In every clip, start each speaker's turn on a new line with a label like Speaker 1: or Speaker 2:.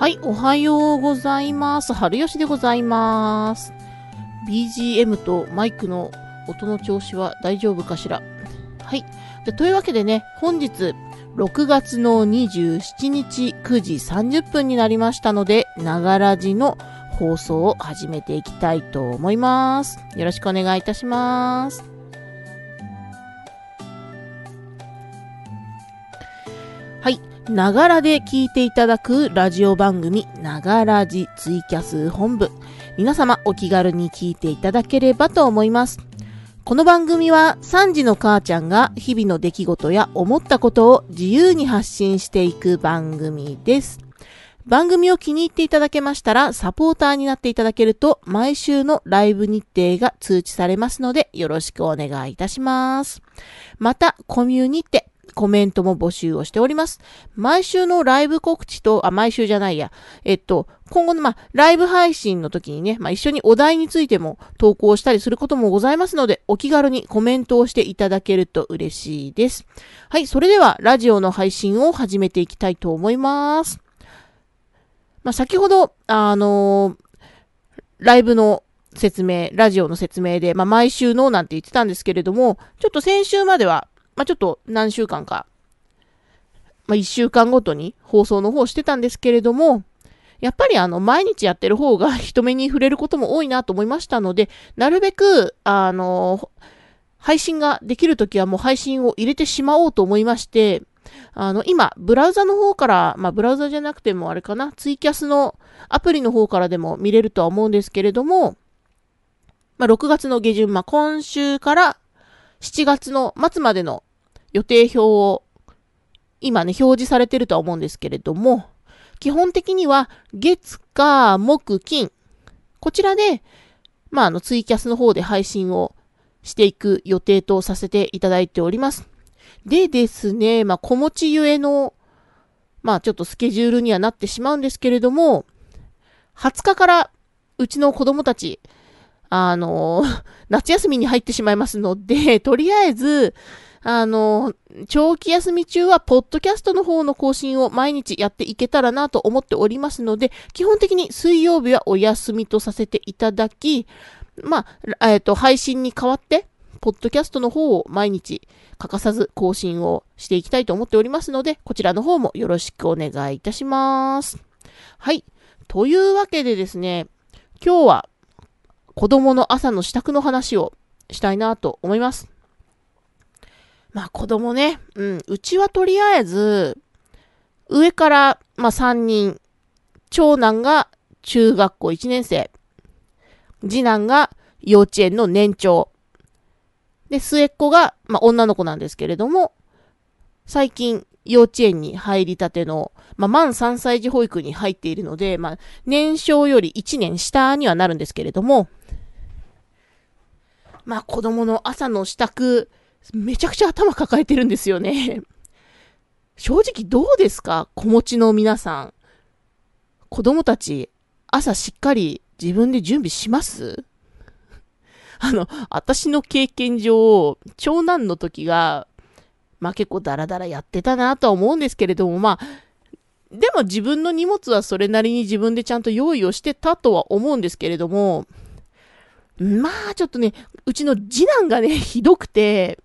Speaker 1: はい、おはようございます。春吉でございます。BGM とマイクの音の調子は大丈夫かしら？はい。でというわけでね、本日、6月の27日9時30分になりましたので、ながらじの放送を始めていきたいと思います。よろしくお願いいたします。ながらで聞いていただくラジオ番組、ながらじツイキャス本部。皆様お気軽に聞いていただければと思います。この番組は3時の母ちゃんが日々の出来事や思ったことを自由に発信していく番組です。番組を気に入っていただけましたらサポーターになっていただけると毎週のライブ日程が通知されますのでよろしくお願いいたします。またコミュニテコメントも募集をしております。毎週のライブ告知と、あ、毎週じゃないや。えっと、今後の、まあ、ライブ配信の時にね、まあ、一緒にお題についても投稿したりすることもございますので、お気軽にコメントをしていただけると嬉しいです。はい、それでは、ラジオの配信を始めていきたいと思います。まあ、先ほど、あのーライブの説明、ラジオの説明で、まあ、毎週のなんて言ってたんですけれども、ちょっと先週までは、まあ、ちょっと何週間か、まあ、1週間ごとに放送の方してたんですけれども、やっぱりあの、毎日やってる方が 人目に触れることも多いなと思いましたので、なるべく、あの、配信ができるときはもう配信を入れてしまおうと思いまして、あの、今、ブラウザの方から、まあ、ブラウザじゃなくてもあれかな、ツイキャスのアプリの方からでも見れるとは思うんですけれども、まあ、6月の下旬、まあ、今週から7月の末までの予定表を今ね、表示されてるとは思うんですけれども、基本的には月、火、木、金、こちらで、まあ、あの、ツイキャスの方で配信をしていく予定とさせていただいております。でですね、まあ、子持ちゆえの、まあ、ちょっとスケジュールにはなってしまうんですけれども、20日からうちの子供たち、あの、夏休みに入ってしまいますので、とりあえず、あの、長期休み中は、ポッドキャストの方の更新を毎日やっていけたらなと思っておりますので、基本的に水曜日はお休みとさせていただき、まあ、えっ、と、配信に代わって、ポッドキャストの方を毎日欠かさず更新をしていきたいと思っておりますので、こちらの方もよろしくお願いいたします。はい。というわけでですね、今日は子供の朝の支度の話をしたいなと思います。まあ子供ね、うん、うちはとりあえず、上から、まあ3人、長男が中学校1年生、次男が幼稚園の年長、で、末っ子が、まあ女の子なんですけれども、最近幼稚園に入りたての、まあ満3歳児保育に入っているので、まあ年少より1年下にはなるんですけれども、まあ子供の朝の支度、めちゃくちゃ頭抱えてるんですよね。正直どうですか？子持ちの皆さん。子供たち、朝しっかり自分で準備します？あの、私の経験上、長男の時が、まあ結構ダラダラやってたなとは思うんですけれども、まあ、でも自分の荷物はそれなりに自分でちゃんと用意をしてたとは思うんですけれども、まあちょっとね、うちの次男がね、ひどくて、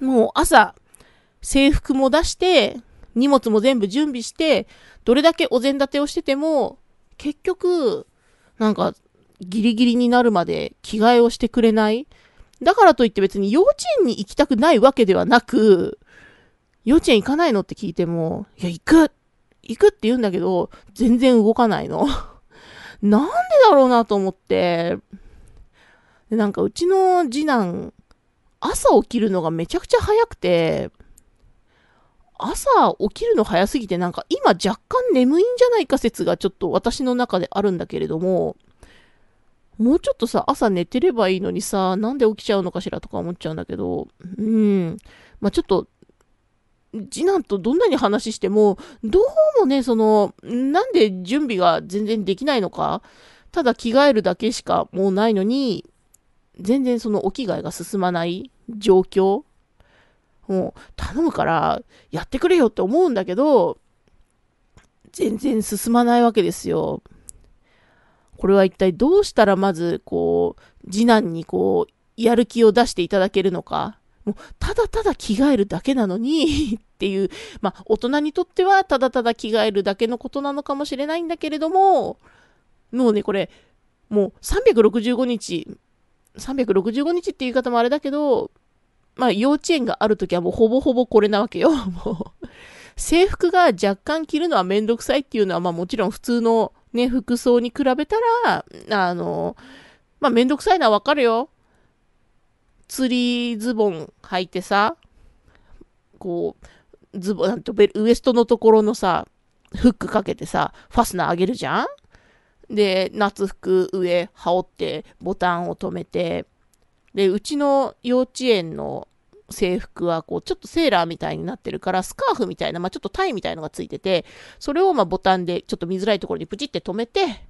Speaker 1: もう朝、制服も出して、荷物も全部準備して、どれだけお膳立てをしてても、結局、なんか、ギリギリになるまで着替えをしてくれない。だからといって別に幼稚園に行きたくないわけではなく、幼稚園行かないのって聞いても、いや、行く行くって言うんだけど、全然動かないの。なんでだろうなと思って。でなんかうちの次男、朝起きるのがめちゃくちゃ早くて、朝起きるの早すぎてなんか今若干眠いんじゃないか説がちょっと私の中であるんだけれども、もうちょっとさ、朝寝てればいいのにさ、なんで起きちゃうのかしらとか思っちゃうんだけど、うん。まあちょっと、次男とどんなに話しても、どうもね、その、なんで準備が全然できないのか、ただ着替えるだけしかもうないのに、全然そのお着替えが進まない状況もう頼むからやってくれよって思うんだけど、全然進まないわけですよ。これは一体どうしたらまず、こう、次男にこう、やる気を出していただけるのか。もう、ただただ着替えるだけなのに っていう、まあ、大人にとってはただただ着替えるだけのことなのかもしれないんだけれども、もうね、これ、もう365日、365日って言い方もあれだけど、まあ幼稚園があるときはもうほぼほぼこれなわけよ。もう制服が若干着るのはめんどくさいっていうのはまあもちろん普通のね、服装に比べたら、あの、まあめんどくさいのはわかるよ。釣りズボン履いてさ、こう、ズボン、なんとウエストのところのさ、フックかけてさ、ファスナー上げるじゃんで、夏服上羽織ってボタンを止めて、で、うちの幼稚園の制服はこうちょっとセーラーみたいになってるからスカーフみたいな、まあ、ちょっとタイみたいのがついててそれをまボタンでちょっと見づらいところにプチって止めて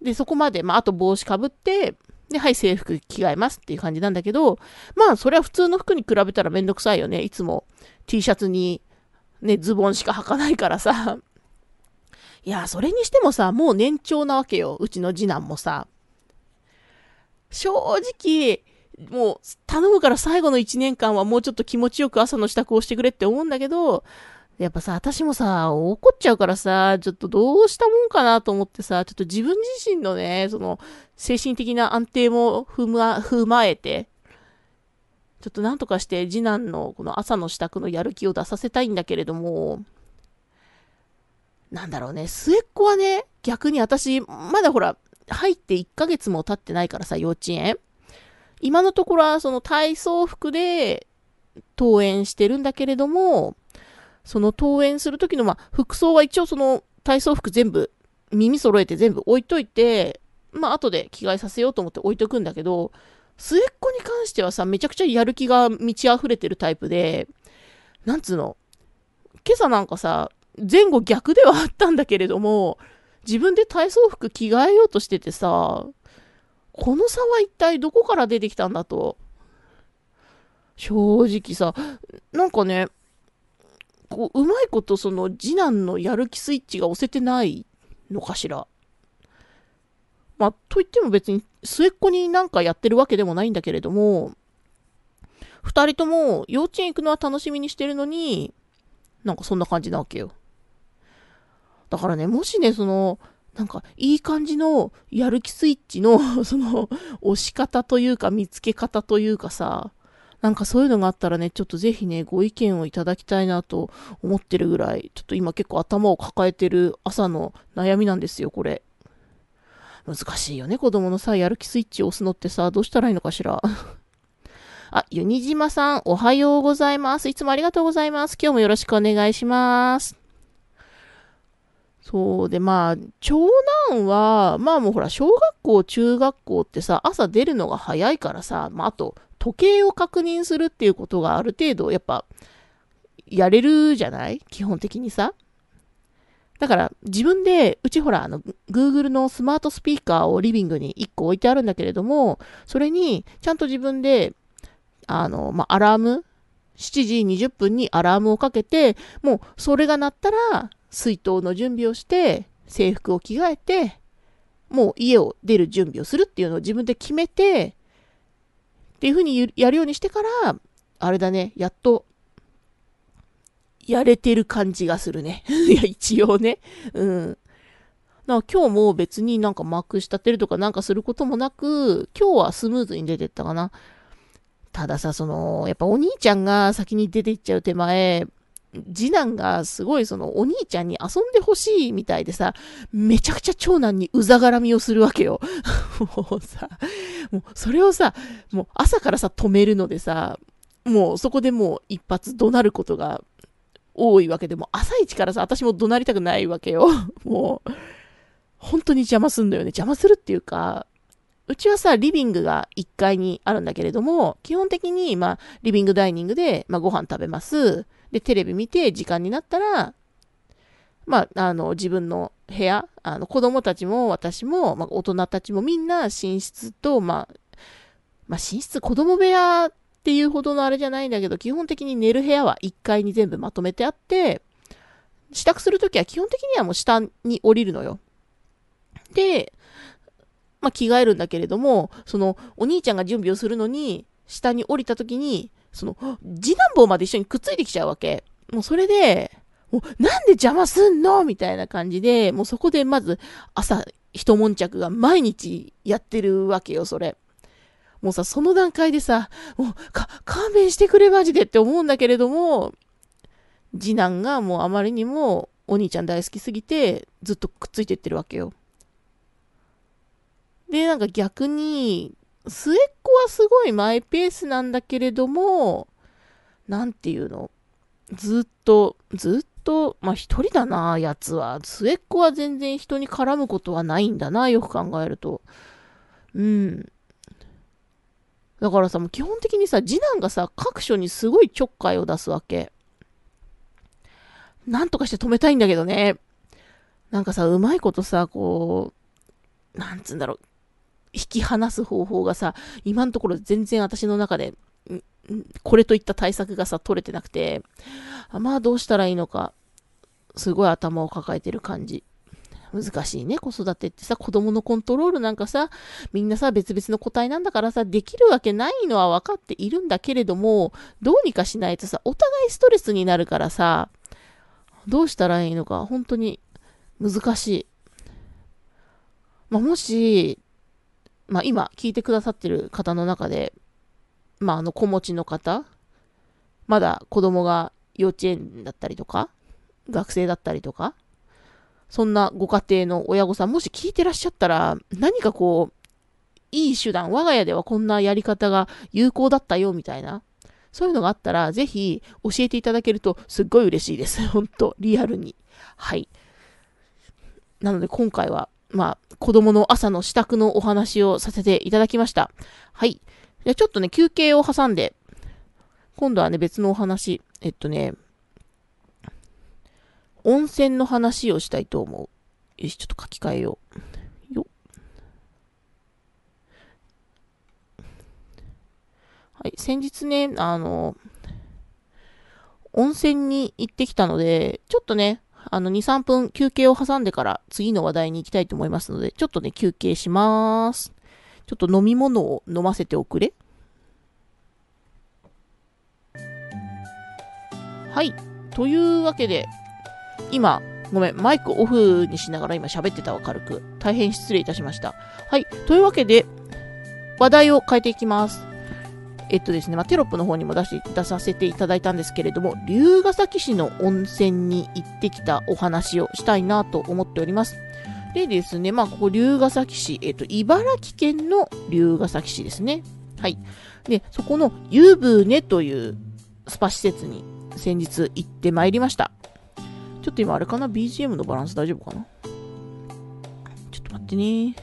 Speaker 1: でそこまで、まあ、あと帽子かぶってではい制服着替えますっていう感じなんだけどまあそれは普通の服に比べたらめんどくさいよね。いつも T シャツにねズボンしか履かないからさ。いや、それにしてもさ、もう年長なわけよ。うちの次男もさ。正直、もう頼むから最後の1年間はもうちょっと気持ちよく朝の支度をしてくれって思うんだけど、やっぱさ、私もさ、怒っちゃうからさ、ちょっとどうしたもんかなと思ってさ、ちょっと自分自身のね、その、精神的な安定も踏ま、踏まえて、ちょっとなんとかして次男のこの朝の支度のやる気を出させたいんだけれども、なんだろうね、末っ子はね、逆に私、まだほら、入って1ヶ月も経ってないからさ、幼稚園。今のところはその体操服で登園してるんだけれども、その登園する時の、ま、服装は一応その体操服全部、耳揃えて全部置いといて、まあ、後で着替えさせようと思って置いとくんだけど、末っ子に関してはさ、めちゃくちゃやる気が満ち溢れてるタイプで、なんつうの、今朝なんかさ、前後逆ではあったんだけれども、自分で体操服着替えようとしててさ、この差は一体どこから出てきたんだと。正直さ、なんかね、こう、うまいことその次男のやる気スイッチが押せてないのかしら。まあ、といっても別に末っ子になんかやってるわけでもないんだけれども、二人とも幼稚園行くのは楽しみにしてるのに、なんかそんな感じなわけよ。だからね、もしね、その、なんか、いい感じのやる気スイッチの、その、押し方というか、見つけ方というかさ、なんかそういうのがあったらね、ちょっとぜひね、ご意見をいただきたいなと思ってるぐらい、ちょっと今結構頭を抱えてる朝の悩みなんですよ、これ。難しいよね、子供のさ、やる気スイッチを押すのってさ、どうしたらいいのかしら。あ、ユニジマさん、おはようございます。いつもありがとうございます。今日もよろしくお願いします。そうで、まあ、長男は、まあもうほら、小学校、中学校ってさ、朝出るのが早いからさ、まああと、時計を確認するっていうことがある程度、やっぱ、やれるじゃない？基本的にさ。だから、自分で、うちほら、あの、Google のスマートスピーカーをリビングに1個置いてあるんだけれども、それに、ちゃんと自分で、あの、まあ、アラーム、7時20分にアラームをかけて、もう、それが鳴ったら、水筒の準備をして、制服を着替えて、もう家を出る準備をするっていうのを自分で決めて、っていうふうにやるようにしてから、あれだね、やっと、やれてる感じがするね。いや、一応ね。うん。だから今日も別になんかまくし立てるとかなんかすることもなく、今日はスムーズに出てったかな。たださ、その、やっぱお兄ちゃんが先に出ていっちゃう手前、次男がすごいそのお兄ちゃんに遊んでほしいみたいでさ、めちゃくちゃ長男にうざがらみをするわけよ。もうさ、もうそれをさ、もう朝からさ止めるのでさ、もうそこでもう一発怒鳴ることが多いわけでも、朝一からさ、私も怒鳴りたくないわけよ。もう、本当に邪魔すんだよね。邪魔するっていうか、うちはさ、リビングが1階にあるんだけれども、基本的に、まあ、リビングダイニングで、まあ、ご飯食べます。で、テレビ見て時間になったら、まあ、あの、自分の部屋、あの、子供たちも私も、まあ、大人たちもみんな寝室と、まあ、まあ、寝室、子供部屋っていうほどのあれじゃないんだけど、基本的に寝る部屋は1階に全部まとめてあって、支度するときは基本的にはもう下に降りるのよ。で、まあ、着替えるんだけれども、その、お兄ちゃんが準備をするのに、下に降りたときに、その、次男坊まで一緒にくっついてきちゃうわけ。もうそれで、もうなんで邪魔すんの？みたいな感じで、もうそこでまず朝一悶着が毎日やってるわけよ、それ。もうさ、その段階でさ、もう、か、勘弁してくれマジでって思うんだけれども、次男がもうあまりにもお兄ちゃん大好きすぎて、ずっとくっついてってるわけよ。で、なんか逆に、末っ子はすごいマイペースなんだけれども、なんていうの？ずっと、ずっと、まあ一人だな、やつは。末っ子は全然人に絡むことはないんだな、よく考えると。うん。だからさ、もう基本的にさ、次男がさ、各所にすごいちょっかいを出すわけ。なんとかして止めたいんだけどね。なんかさ、うまいことさ、こう、なんつうんだろう、引き離す方法がさ、今のところ全然私の中で、これといった対策がさ、取れてなくて、あまあどうしたらいいのか、すごい頭を抱えてる感じ。難しいね、子育てってさ、子供のコントロールなんかさ、みんなさ、別々の個体なんだからさ、できるわけないのは分かっているんだけれども、どうにかしないとさ、お互いストレスになるからさ、どうしたらいいのか、本当に難しい。まあ、もし、まあ、今聞いてくださってる方の中で、まあ、あの、子持ちの方、まだ子供が幼稚園だったりとか、学生だったりとか、そんなご家庭の親御さん、もし聞いてらっしゃったら、何かこう、いい手段、我が家ではこんなやり方が有効だったよ、みたいな。そういうのがあったら、ぜひ教えていただけるとすっごい嬉しいです。本当リアルに。はい。なので今回はまあ、子供の朝の支度のお話をさせていただきました。はい。じゃちょっとね、休憩を挟んで、今度はね、別のお話。えっとね、温泉の話をしたいと思う。よし、ちょっと書き換えよう。よはい、先日ね、あの、温泉に行ってきたので、ちょっとね、あの、2、3分休憩を挟んでから次の話題に行きたいと思いますので、ちょっとね、休憩します。ちょっと飲み物を飲ませておくれ。はい。というわけで、今、ごめん、マイクオフにしながら今喋ってたわ、軽く。大変失礼いたしました。はい。というわけで、話題を変えていきます。えっとですね、まあ、テロップの方にも出し出させていただいたんですけれども、龍ヶ崎市の温泉に行ってきたお話をしたいなと思っております。でですね、まあ、ここ龍ヶ崎市、えっと、茨城県の龍ヶ崎市ですね。はい。で、そこの湯船というスパ施設に先日行ってまいりました。ちょっと今あれかな ?BGM のバランス大丈夫かな？ちょっと待ってね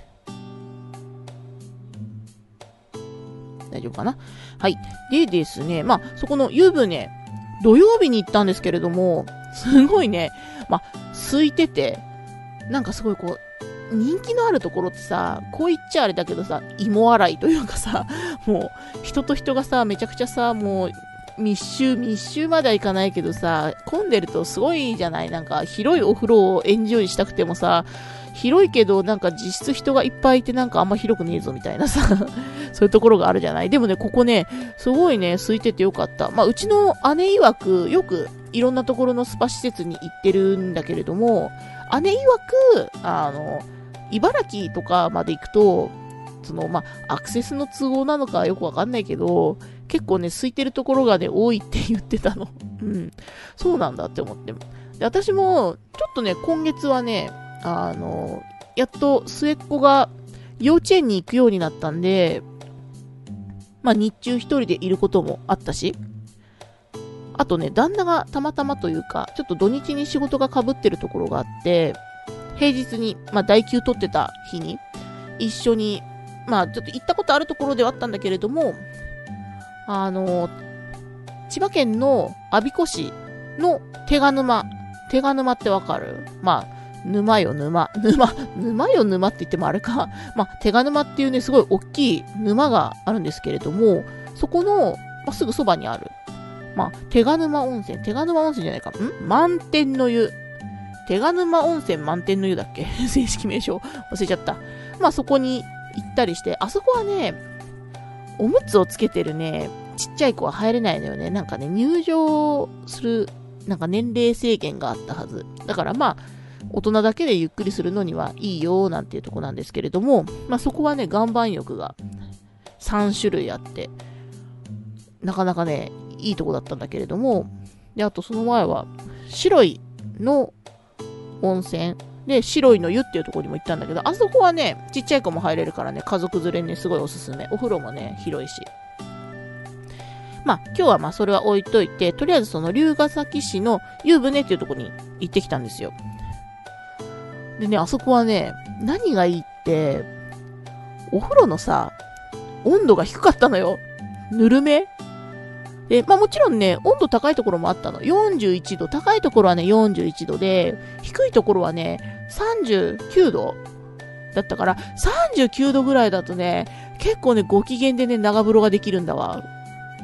Speaker 1: 大丈夫かな？はい。でですね、まあ、そこの湯船、土曜日に行ったんですけれども、すごいね、まあ、空いてて、なんかすごいこう、人気のあるところってさ、こう言っちゃあれだけどさ、芋洗いというかさ、もう、人と人がさ、めちゃくちゃさ、もう、密集、密集まではいかないけどさ、混んでるとすごいじゃない？なんか、広いお風呂をエンジョイしたくてもさ、広いけど、なんか実質人がいっぱいいてなんかあんま広くねえぞみたいなさそういうところがあるじゃないでもね、ここね、すごいね、空いててよかった。まあ、うちの姉曰く、よくいろんなところのスパ施設に行ってるんだけれども、姉曰く、あの、茨城とかまで行くと、その、まあ、アクセスの都合なのかよくわかんないけど、結構ね、空いてるところがね、多いって言ってたの。うん。そうなんだって思って。で私も、ちょっとね、今月はね、あの、やっと末っ子が幼稚園に行くようになったんで、まあ日中一人でいることもあったし、あとね、旦那がたまたまというか、ちょっと土日に仕事が被ってるところがあって、平日に、まあ代休取ってた日に、一緒に、まあちょっと行ったことあるところではあったんだけれども、あの、千葉県の我孫子市の手賀沼、手賀沼ってわかる？まあ、沼よ沼。沼、沼よ沼って言ってもあれか。まあ、手賀沼っていうね、すごい大きい沼があるんですけれども、そこの、まあ、すぐそばにある。まあ、手賀沼温泉。手賀沼温泉じゃないか。ん？満天の湯。手賀沼温泉満天の湯だっけ？正式名称忘れちゃった。まあそこに行ったりして、あそこはね、おむつをつけてるね、ちっちゃい子は入れないのよね。なんかね、入場する、なんか年齢制限があったはず。だからまあ、大人だけでゆっくりするのにはいいよなんていうとこなんですけれども、まあそこはね、岩盤浴が3種類あって、なかなかね、いいとこだったんだけれども、で、あとその前は、白いの温泉で、白いの湯っていうとこにも行ったんだけど、あそこはね、ちっちゃい子も入れるからね、家族連れにすごいおすすめ。お風呂もね、広いし。まあ、今日はまあそれは置いといて、とりあえずその龍ヶ崎市の湯船っていうとこに行ってきたんですよ。でね、あそこはね、何がいいって、お風呂のさ、温度が低かったのよ。ぬるめで、まあもちろんね、温度高いところもあったの。41度。高いところはね、41度で、低いところはね、39度だったから、39度ぐらいだとね、結構ね、ご機嫌でね、長風呂ができるんだわ。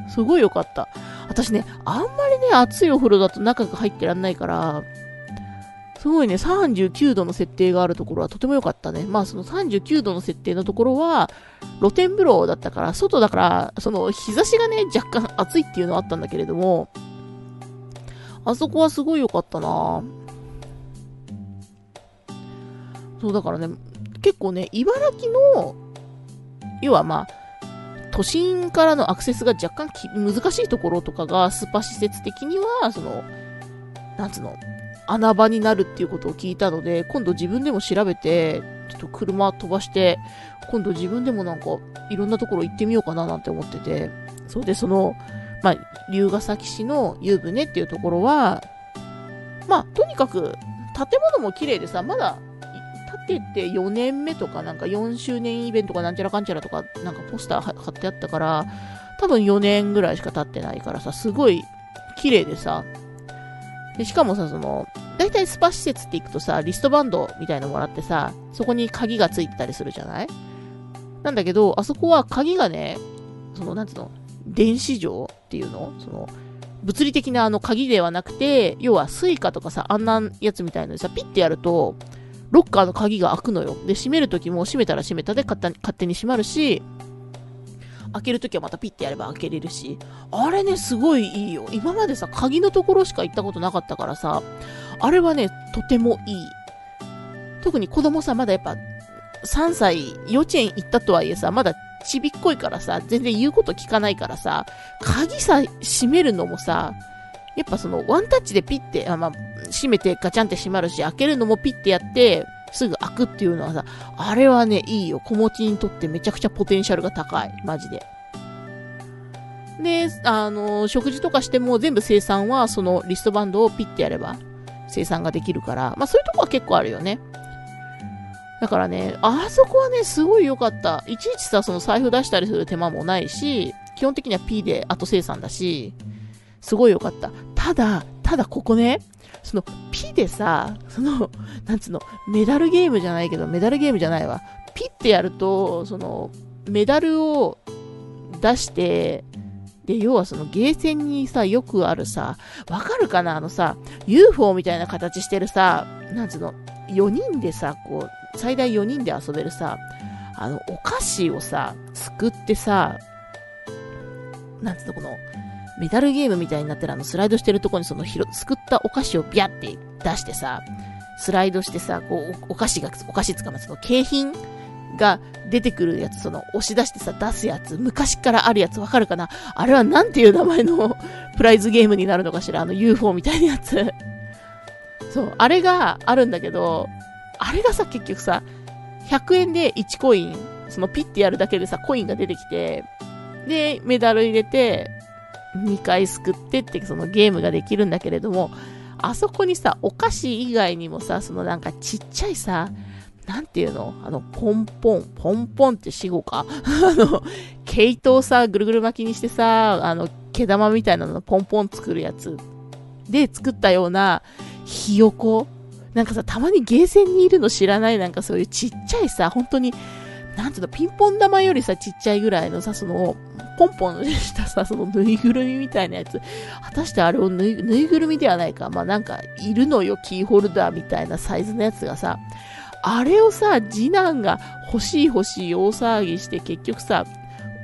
Speaker 1: すごいよかった。私ね、あんまりね、暑いお風呂だと中が入ってらんないから、すごいね、39度の設定があるところはとても良かったね。まあその39度の設定のところは、露天風呂だったから、外だから、その日差しがね、若干暑いっていうのはあったんだけれども、あそこはすごい良かったなそうだからね、結構ね、茨城の、要はまあ、都心からのアクセスが若干難しいところとかが、スパ施設的には、その、なんつうの、穴場になるっていうことを聞いたので、今度自分でも調べて、ちょっと車飛ばして、今度自分でもなんか、いろんなところ行ってみようかななんて思ってて、そうで、その、まあ、龍ヶ崎市の湯船っていうところは、まあ、とにかく、建物も綺麗でさ、まだ、建てて4年目とか、なんか4周年イベントかなんちゃらかんちゃらとか、なんかポスター貼ってあったから、多分4年ぐらいしか経ってないからさ、すごい綺麗でさ、で、しかもさ、その、大体スパ施設って行くとさ、リストバンドみたいなのもらってさ、そこに鍵がついてたりするじゃない？なんだけど、あそこは鍵がね、その、なんつうの、電子錠っていうの？その、物理的なあの鍵ではなくて、要はスイカとかさ、あんなやつみたいのでさ、ピッてやると、ロッカーの鍵が開くのよ。で、閉めるときも閉めたら閉めたで勝手に閉まるし、開けるときはまたピッてやれば開けれるし、あれね、すごいいいよ。今までさ、鍵のところしか行ったことなかったからさ、あれはね、とてもいい。特に子供さ、まだやっぱ、3歳、幼稚園行ったとはいえさ、まだちびっこいからさ、全然言うこと聞かないからさ、鍵さ、閉めるのもさ、やっぱその、ワンタッチでピッて、あまあ、閉めてガチャンって閉まるし、開けるのもピッてやって、すぐ開くっていうのはさ、あれはね、いいよ。子持ちにとってめちゃくちゃポテンシャルが高い。マジで。で、あの、食事とかしても全部生産はそのリストバンドをピッてやれば生産ができるから、まあそういうとこは結構あるよね。だからね、あそこはね、すごい良かった。いちいちさ、その財布出したりする手間もないし、基本的には P で後生産だし、すごい良かった。ただ、ただここね、その、ピでさ、その、なんつうの、メダルゲームじゃないけど、メダルゲームじゃないわ。ピってやると、その、メダルを出して、で、要はそのゲーセンにさ、よくあるさ、わかるかな？あのさ、UFO みたいな形してるさ、なんつうの、4人でさ、こう、最大4人で遊べるさ、あの、お菓子をさ、すくってさ、なんつうの、この、メダルゲームみたいになってるあのスライドしてるとこにそのひろ、すくったお菓子をビャって出してさ、スライドしてさ、こう、お菓子が、お菓子つかまその景品が出てくるやつ、その押し出してさ、出すやつ、昔からあるやつわかるかな？あれはなんていう名前の プライズゲームになるのかしら？あの UFO みたいなやつ。そう、あれがあるんだけど、あれがさ、結局さ、100円で1コイン、そのピッてやるだけでさ、コインが出てきて、で、メダル入れて、2回すくってってそのゲームができるんだけれども、あそこにさ、お菓子以外にもさ、そのなんかちっちゃいさ、なんていうの？あの、ポンポン、ポンポンって死後か？あの、毛糸をさ、ぐるぐる巻きにしてさ、あの、毛玉みたいなのポンポン作るやつ。で作ったような、ひよこ？なんかさ、たまにゲーセンにいるの知らない？なんかそういうちっちゃいさ、本当に、なんていうの、ピンポン玉よりさ、ちっちゃいぐらいのさ、その、ポンポンしたさ、そのぬいぐるみみたいなやつ。果たしてあれをぬいぬいぐるみではないか。まあなんか、いるのよ、キーホルダーみたいなサイズのやつがさ、あれをさ、次男が欲しい欲しい大騒ぎして結局さ、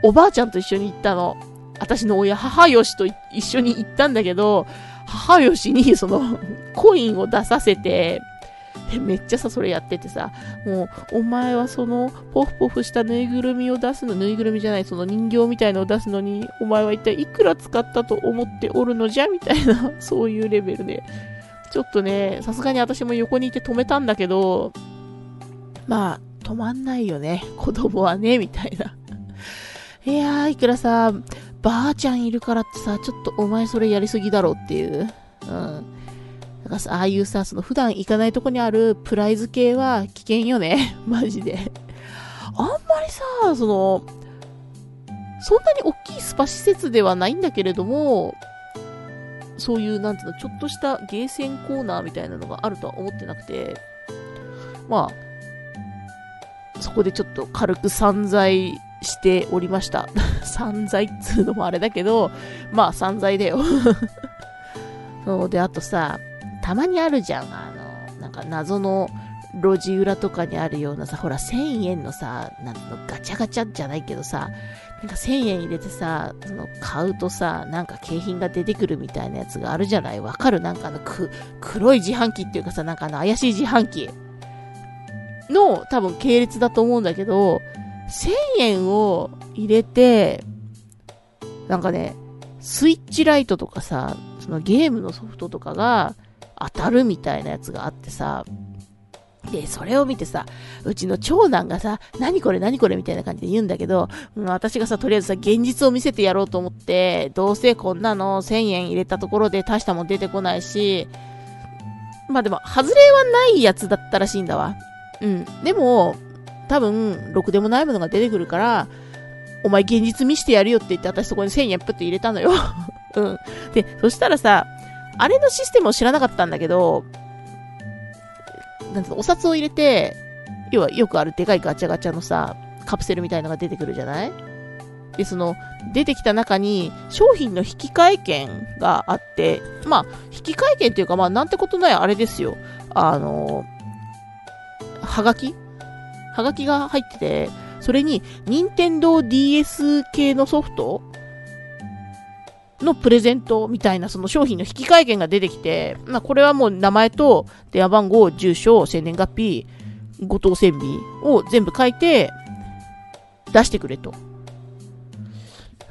Speaker 1: おばあちゃんと一緒に行ったの。私の親、母よしと一緒に行ったんだけど、母よしにそのコインを出させて、めっちゃさ、それやっててさ、もう、お前はその、ポフポフしたぬいぐるみを出すの、ぬいぐるみじゃない、その人形みたいのを出すのに、お前は一体いくら使ったと思っておるのじゃみたいな、そういうレベルで。ちょっとね、さすがに私も横にいて止めたんだけど、まあ、止まんないよね、子供はね、みたいな。いやー、いくらさ、ばあちゃんいるからってさ、ちょっとお前それやりすぎだろっていう。うん。からさ、ああいうさ、その普段行かないとこにあるプライズ系は危険よね。マジで。あんまりさ、その、そんなに大きいスパ施設ではないんだけれども、そういう、なんていうの、ちょっとしたゲーセンコーナーみたいなのがあるとは思ってなくて、まあ、そこでちょっと軽く散財しておりました。散財っつうのもあれだけど、まあ散財だよ。そうで、あとさ、たまにあるじゃん。あの、なんか謎の路地裏とかにあるようなさ、ほら、1000円のさ、なんのガチャガチャじゃないけどさ、なんか1000円入れてさ、その買うとさ、なんか景品が出てくるみたいなやつがあるじゃない？わかる？なんかあのく、黒い自販機っていうかさ、なんかあの怪しい自販機の多分系列だと思うんだけど、1000円を入れて、なんかね、スイッチライトとかさ、そのゲームのソフトとかが当たるみたいなやつがあってさ、で、それを見てさ、うちの長男がさ、何これ何これみたいな感じで言うんだけど、うん、私がさ、とりあえずさ、現実を見せてやろうと思って、どうせこんなの1000円入れたところで大したも出てこないし、まあでも、外れはないやつだったらしいんだわ。うん。でも、多分、ろくでもないものが出てくるから、お前現実見してやるよって言って、私そこに1000円プッと入れたのよ。うん。で、そしたらさ、あれのシステムを知らなかったんだけど、なん、お札を入れて、要はよくあるでかいガチャガチャのさ、カプセルみたいのが出てくるじゃない？で、その、出てきた中に、商品の引換券があって、まあ、引換券っていうか、まあ、なんてことないあれですよ。あの、はがき？はがきが入ってて、それに、任天堂 DS 系のソフト？のプレゼントみたいなその商品の引換券が出てきて、まあ、これはもう名前と電話番号、住所、生年月日、ご当選日を全部書いて出してくれと。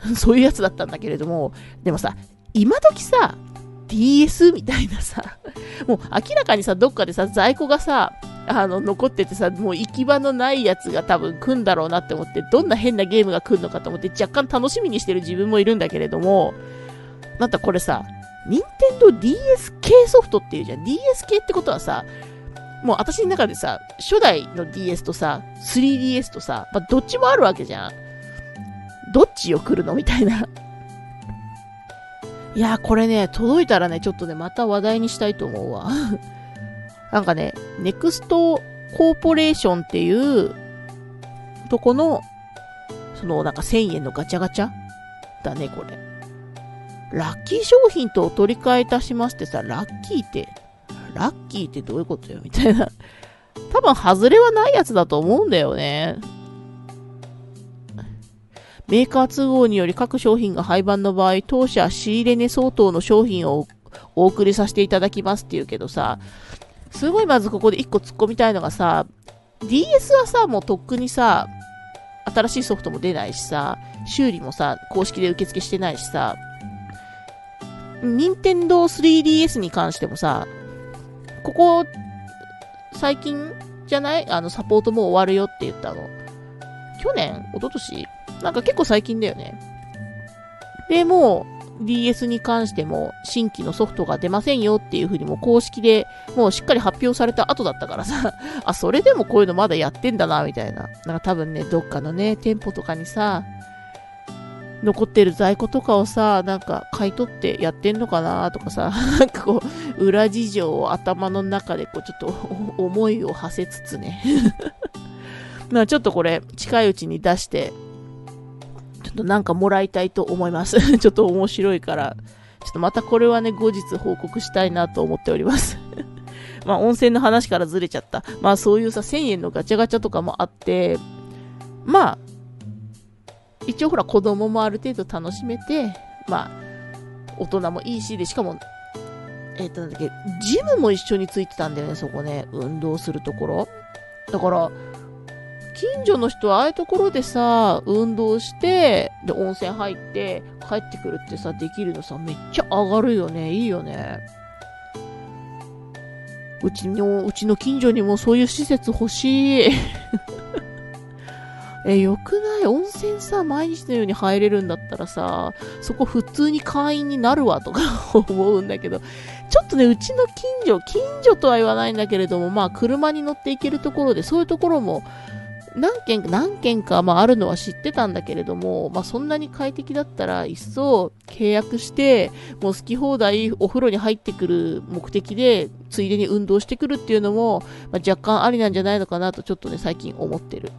Speaker 1: そういうやつだったんだけれども、でもさ、今時さ、DS みたいなさ、もう明らかにさ、どっかでさ、在庫がさ、あの、残っててさ、もう行き場のないやつが多分来んだろうなって思って、どんな変なゲームが来るのかと思って若干楽しみにしてる自分もいるんだけれども、またこれさ、任天堂 DS 系ソフトっていうじゃん。DS 系ってことはさ、もう私の中でさ、初代の DS とさ、3DS とさ、まあ、どっちもあるわけじゃん。どっちを来るのみたいな。いや、これね、届いたらね、ちょっとね、また話題にしたいと思うわ。なんかね、ネクストコーポレーションっていうとこの、そのなんか1000円のガチャガチャだね、これ。ラッキー商品とお取り替えいたしましてさ、ラッキーって、ラッキーってどういうことよみたいな。多分、外れはないやつだと思うんだよね。メーカー都合により各商品が廃盤の場合、当社仕入れ値相当の商品をお送りさせていただきますって言うけどさ、すごいまずここで1個突っ込みたいのがさ、DS はさ、もうとっくにさ、新しいソフトも出ないしさ、修理もさ、公式で受付してないしさ、任天堂 3DS に関してもさ、ここ、最近じゃない？あの、サポートもう終わるよって言ったの。去年？一昨年？なんか結構最近だよね。で、もう DS に関しても新規のソフトが出ませんよっていう風にも公式でもうしっかり発表された後だったからさ、あ、それでもこういうのまだやってんだな、みたいな。なんか多分ね、どっかのね、店舗とかにさ、残ってる在庫とかをさ、なんか買い取ってやってんのかなとかさ、なんかこう、裏事情を頭の中でこう、ちょっと 思いを馳せつつねまあちょっとこれ、近いうちに出して、となんかもらいたいと思います。ちょっと面白いから、ちょっとまたこれはね、後日報告したいなと思っております まあ、温泉の話からずれちゃった。まあ、そういうさ、1000円のガチャガチャとかもあって、まあ、一応ほら、子供もある程度楽しめて、まあ、大人もいいし、で、しかも、えっ、ー、と、なんだっけ、ジムも一緒についてたんだよね、そこね。運動するところ。だから、近所の人はああいうところでさ、運動して、で、温泉入って、帰ってくるってさ、できるのさ、めっちゃ上がるよね。いいよね。うちの、うちの近所にもそういう施設欲しい。え、よくない？温泉さ、毎日のように入れるんだったらさ、そこ普通に会員になるわとか 思うんだけど、ちょっとね、うちの近所、近所とは言わないんだけれども、まあ、車に乗っていけるところで、そういうところも、何件か、何件か、まあ、あるのは知ってたんだけれども、まあ、そんなに快適だったら、一層契約して、もう好き放題お風呂に入ってくる目的で、ついでに運動してくるっていうのも、まあ、若干ありなんじゃないのかなと、ちょっとね、最近思ってる。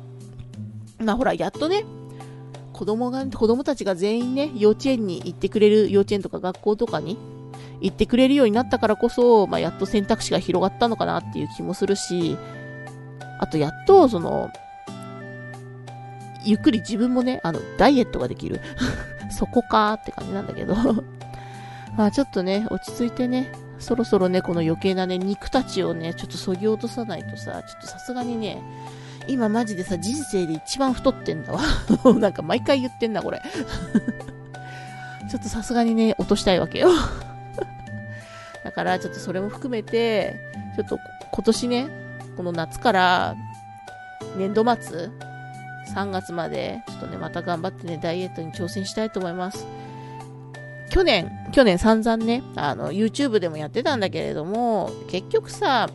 Speaker 1: まあ、ほら、やっとね、子供が、子供たちが全員ね、幼稚園に行ってくれる、幼稚園とか学校とかに行ってくれるようになったからこそ、まあ、やっと選択肢が広がったのかなっていう気もするし、あと、やっと、その、ゆっくり自分もね、あの、ダイエットができる。そこかーって感じなんだけどま あちょっとね、落ち着いてね、そろそろね、この余計なね、肉たちをね、ちょっとそぎ落とさないとさ、ちょっとさすがにね、今マジでさ、人生で一番太ってんだわ。なんか毎回言ってんな、これ。ちょっとさすがにね、落としたいわけよ。だから、ちょっとそれも含めて、ちょっと今年ね、この夏から年度末、3月まで、ちょっとね、また頑張ってね、ダイエットに挑戦したいと思います。去年、去年散々ね、あの、YouTube でもやってたんだけれども、結局さ、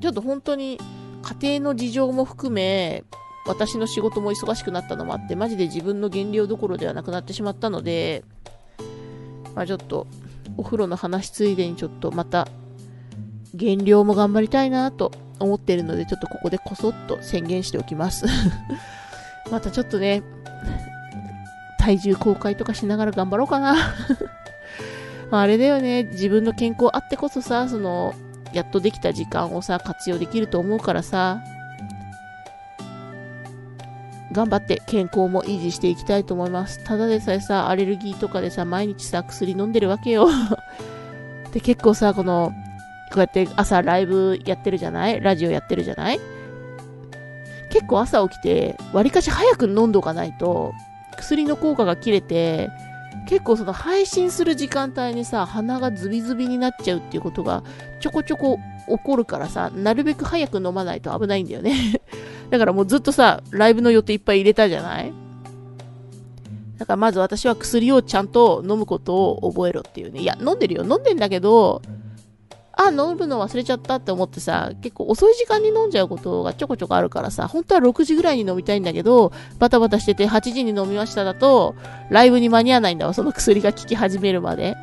Speaker 1: ちょっと本当に家庭の事情も含め、私の仕事も忙しくなったのもあって、マジで自分の減量どころではなくなってしまったので、まあちょっと、お風呂の話ついでにちょっとまた、減量も頑張りたいなと思っているので、ちょっとここでこそっと宣言しておきますまたちょっとね、体重公開とかしながら頑張ろうかな。あれだよね、自分の健康あってこそさ、その、やっとできた時間をさ、活用できると思うからさ、頑張って健康も維持していきたいと思います。ただでさえさ、アレルギーとかでさ、毎日さ、薬飲んでるわけよ。で、結構さ、この、こうやって朝ライブやってるじゃない？ラジオやってるじゃない？結構朝起きて、わりかし早く飲んどかないと、薬の効果が切れて、結構その配信する時間帯にさ、鼻がズビズビになっちゃうっていうことがちょこちょこ起こるからさ、なるべく早く飲まないと危ないんだよね だからもうずっとさ、ライブの予定いっぱい入れたじゃない？だからまず私は薬をちゃんと飲むことを覚えろっていうね。いや、飲んでるよ。飲んでんだけど、あ、飲むの忘れちゃったって思ってさ、結構遅い時間に飲んじゃうことがちょこちょこあるからさ、本当は6時ぐらいに飲みたいんだけど、バタバタしてて8時に飲みましただと、ライブに間に合わないんだわ、その薬が効き始めるまで。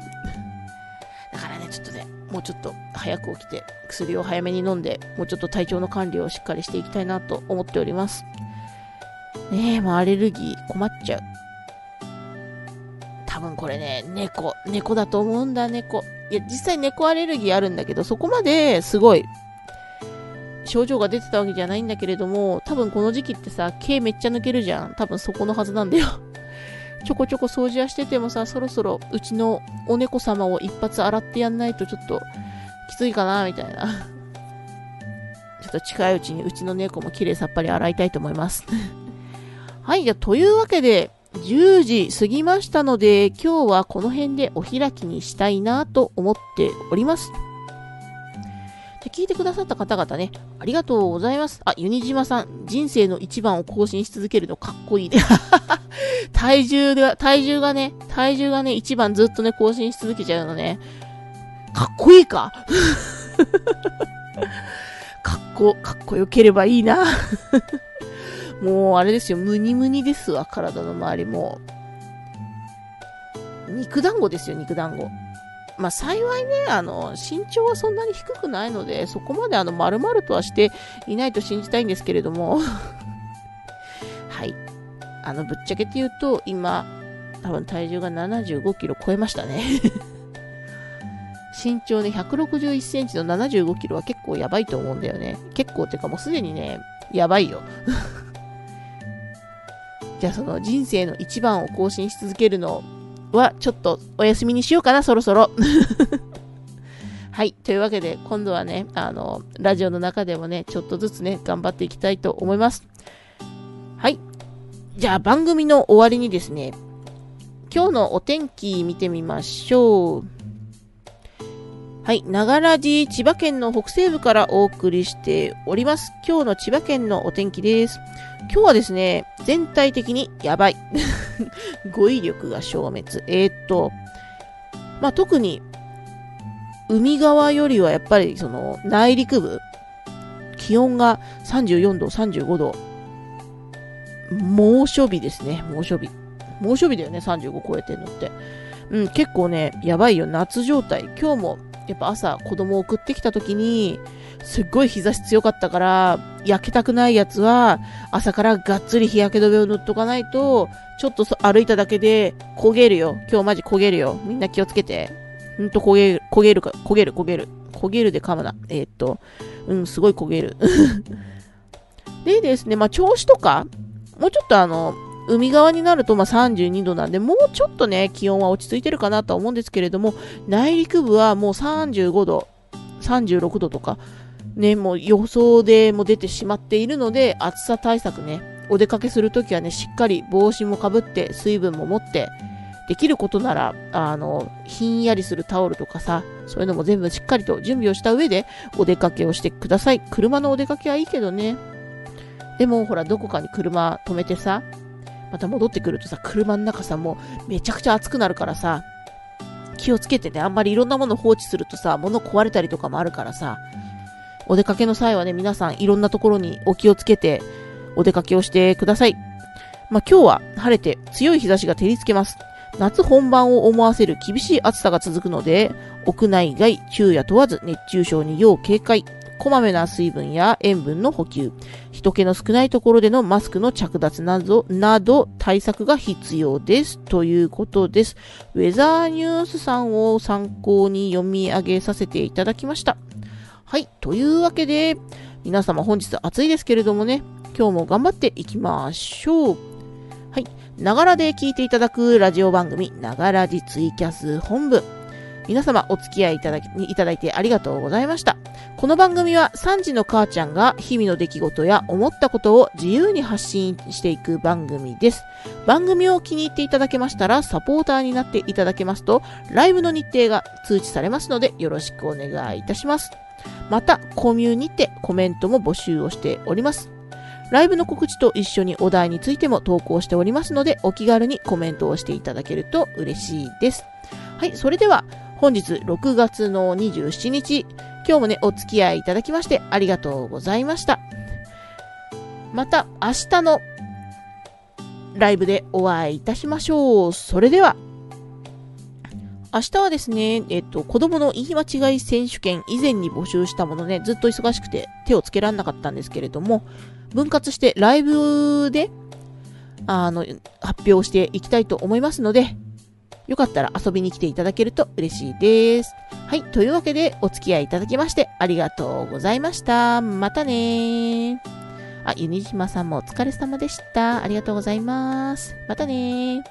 Speaker 1: だからね、ちょっとね、もうちょっと早く起きて、薬を早めに飲んで、もうちょっと体調の管理をしっかりしていきたいなと思っております。ねえ、もうアレルギー困っちゃう。多分これね、猫、猫だと思うんだ、猫。いや、実際猫アレルギーあるんだけど、そこまですごい、症状が出てたわけじゃないんだけれども、多分この時期ってさ、毛めっちゃ抜けるじゃん。多分そこのはずなんだよ。ちょこちょこ掃除はしててもさ、そろそろうちのお猫様を一発洗ってやんないとちょっときついかな、みたいな。ちょっと近いうちにうちの猫も綺麗さっぱり洗いたいと思います。はい、じゃあ、というわけで、10時過ぎましたので、今日はこの辺でお開きにしたいなと思っております。で聞いてくださった方々ね、ありがとうございます。あ、ユニジマさん、人生の一番を更新し続けるのかっこいいね。体重が、体重がね、体重がね、一番ずっとね、更新し続けちゃうのね。かっこいいか？かっこ、かっこよければいいなもうあれですよ、ムニムニですわ、体の周りも。肉団子ですよ、肉団子。まあ幸いね、あの、身長はそんなに低くないので、そこまであの、丸々とはしていないと信じたいんですけれども。はい。あの、ぶっちゃけて言うと、今、多分体重が75キロ超えましたね 身長ね、161センチの75キロは結構やばいと思うんだよね。結構っていうかもうすでにね、やばいよ。じゃあその人生の一番を更新し続けるのはちょっとお休みにしようかな、そろそろ。はい。というわけで、今度はね、あの、ラジオの中でもね、ちょっとずつね、頑張っていきたいと思います。はい。じゃあ、番組の終わりにですね、今日のお天気見てみましょう。はい。ながらじ、千葉県の北西部からお送りしております。今日の千葉県のお天気です。今日はですね、全体的にやばい。語彙力が消滅。えー、っと、まあ、特に海側よりはやっぱりその内陸部、気温が34度、35度、猛暑日ですね、猛暑日。猛暑日だよね、35超えてんのって。うん、結構ね、やばいよ、夏状態。今日も、やっぱ朝子供を送ってきた時に、すっごい日差し強かったから、焼けたくないやつは、朝からがっつり日焼け止めを塗っとかないと、ちょっと歩いただけで焦げるよ。今日マジ焦げるよ。みんな気をつけて。ほんと焦げる、焦げるか、焦げる、焦げる。焦げるで噛むな。えー、っと、うん、すごい焦げる。でですね、まあ、調子とか、もうちょっとあの、海側になるとま32度なんで、もうちょっとね、気温は落ち着いてるかなとは思うんですけれども、内陸部はもう35度、36度とか、ね、もう予想でも出てしまっているので、暑さ対策ね、お出かけするときはね、しっかり帽子もかぶって、水分も持って、できることなら、あの、ひんやりするタオルとかさ、そういうのも全部しっかりと準備をした上でお出かけをしてください。車のお出かけはいいけどね。でも、ほら、どこかに車止めてさ、また戻ってくるとさ、車の中さ、もうめちゃくちゃ暑くなるからさ、気をつけてね、あんまりいろんなもの放置するとさ、物壊れたりとかもあるからさ、お出かけの際はね、皆さんいろんなところにお気をつけてお出かけをしてください。まあ、今日は晴れて強い日差しが照りつけます。夏本番を思わせる厳しい暑さが続くので、屋内外、昼夜問わず熱中症に要警戒。こまめな水分や塩分の補給、人気の少ないところでのマスクの着脱など、など対策が必要です。ということです。ウェザーニュースさんを参考に読み上げさせていただきました。はい。というわけで、皆様本日暑いですけれどもね、今日も頑張っていきましょう。はい。ながらで聞いていただくラジオ番組、ながらじツイキャス本部。皆様お付き合いいただき、いただいてありがとうございました。この番組は3時の母ちゃんが日々の出来事や思ったことを自由に発信していく番組です。番組を気に入っていただけましたらサポーターになっていただけますとライブの日程が通知されますのでよろしくお願いいたします。また、コミュニテコメントも募集をしております。ライブの告知と一緒にお題についても投稿しておりますので、お気軽にコメントをしていただけると嬉しいです。はい、それでは、本日6月の27日、今日もね、お付き合いいただきましてありがとうございました。また明日のライブでお会いいたしましょう。それでは、明日はですね、えっと、子供の言い間違い選手権以前に募集したものね、ずっと忙しくて手をつけられなかったんですけれども、分割してライブで、あの、発表していきたいと思いますので、よかったら遊びに来ていただけると嬉しいです。はい。というわけで、お付き合いいただきましてありがとうございました。またねあ、ユニジマさんもお疲れ様でした。ありがとうございます。またね